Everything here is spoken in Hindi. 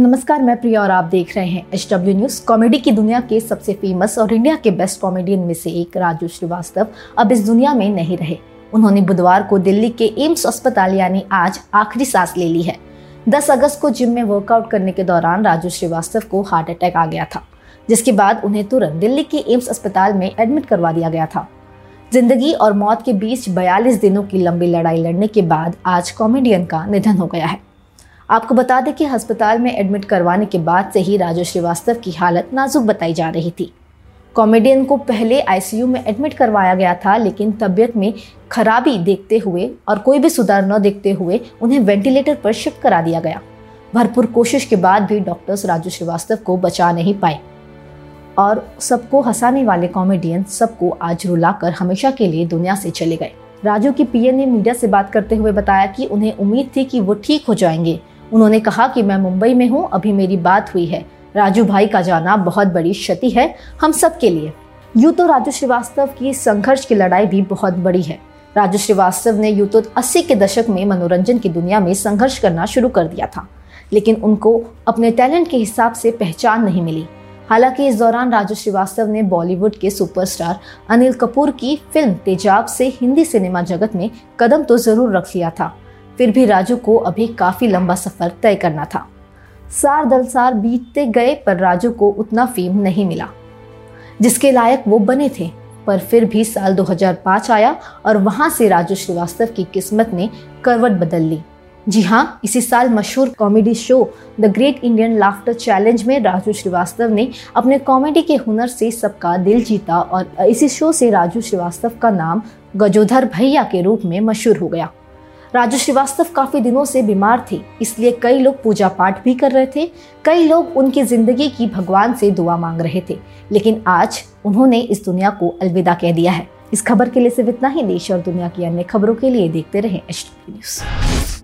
नमस्कार, मैं प्रिया और आप देख रहे हैं एच डब्ल्यू न्यूज़ कॉमेडी की दुनिया के सबसे फ़ेमस और इंडिया के बेस्ट कॉमेडियन में से एक राजू श्रीवास्तव अब इस दुनिया में नहीं रहे। उन्होंने बुधवार को दिल्ली के एम्स अस्पताल, यानी आज आखिरी सांस ले ली है। 10 अगस्त को जिम में वर्कआउट करने के दौरान राजू श्रीवास्तव को हार्ट अटैक आ गया था, जिसके बाद उन्हें तुरंत दिल्ली के एम्स अस्पताल में एडमिट करवा दिया गया था। ज़िंदगी और मौत के बीच 42 दिनों की लंबी लड़ाई लड़ने के बाद आज कॉमेडियन का निधन हो गया है। आपको बता दें कि अस्पताल में एडमिट करवाने के बाद से ही राजू श्रीवास्तव की हालत नाजुक बताई जा रही थी। कॉमेडियन को पहले आईसीयू में एडमिट करवाया गया था, लेकिन तबीयत में खराबी देखते हुए और कोई भी सुधार न देखते हुए उन्हें वेंटिलेटर पर शिफ्ट करा दिया गया। भरपूर कोशिश के बाद भी डॉक्टर्स राजू श्रीवास्तव को बचा नहीं पाए। और सबको हंसाने वाले कॉमेडियन सबको आज रुलाकर हमेशा के लिए दुनिया से चले गए। राजू की पीए ने मीडिया से बात करते हुए बताया कि उन्हें उम्मीद थी कि वो ठीक हो जाएँगे। उन्होंने कहा कि मैं मुंबई में हूँ, अभी मेरी बात हुई है। राजू भाई का जाना बहुत बड़ी क्षति है हम सब के लिए। यूँ तो राजू श्रीवास्तव की संघर्ष की लड़ाई भी बहुत बड़ी है। राजू श्रीवास्तव ने यूँ तो अस्सी के दशक में मनोरंजन की दुनिया में संघर्ष करना शुरू कर दिया था, लेकिन उनको अपने टैलेंट के हिसाब से पहचान नहीं मिली। हालाँकि इस दौरान राजू श्रीवास्तव ने बॉलीवुड के सुपरस्टार अनिल कपूर की फ़िल्म तेजाब से हिंदी सिनेमा जगत में कदम तो ज़रूर रख लिया था। फिर भी राजू को अभी काफ़ी लंबा सफ़र तय करना था। सार दल सार बीतते गए, पर राजू को उतना फेम नहीं मिला। जिसके लायक वो बने थे, पर फिर भी साल 2005 आया और वहाँ से राजू श्रीवास्तव की किस्मत ने करवट बदल ली। जी हाँ इसी साल मशहूर comedy show The Great Indian Laughter Challenge में राजू श्रीवास्तव ने अपने कॉमेडी के हुनर से सबका दिल जीता और इसी शो से राजू श्रीवास्तव का नाम गजोधर भैया के रूप में मशहूर हो गया। राजू श्रीवास्तव काफ़ी दिनों से बीमार थे, इसलिए कई लोग पूजा पाठ भी कर रहे थे। कई लोग उनकी ज़िंदगी की भगवान से दुआ मांग रहे थे, लेकिन आज उन्होंने इस दुनिया को अलविदा कह दिया है। इस खबर के लिए सिर्फ़ इतना ही। देश और दुनिया की अन्य खबरों के लिए देखते रहे एच न्यूज़।